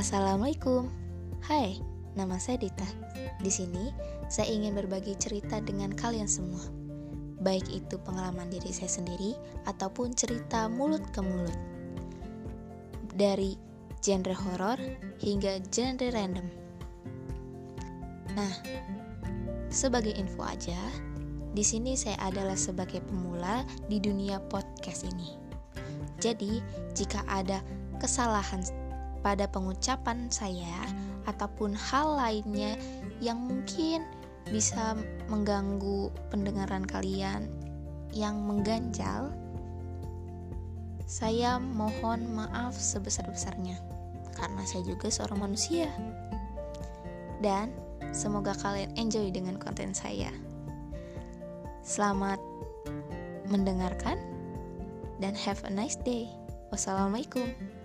Assalamualaikum. Hai, nama saya Dita. Di sini saya ingin berbagi cerita dengan kalian semua. Baik itu pengalaman diri saya sendiri ataupun cerita mulut ke mulut. Dari genre horor hingga genre random. Nah, sebagai info aja, di sini saya adalah sebagai pemula di dunia podcast ini. Jadi, jika ada kesalahan pada pengucapan saya ataupun hal lainnya yang mungkin bisa mengganggu pendengaran kalian yang mengganjal, saya mohon maaf sebesar-besarnya karena saya juga seorang manusia. Dan semoga kalian enjoy dengan konten saya. Selamat mendengarkan dan have a nice day. Wassalamualaikum.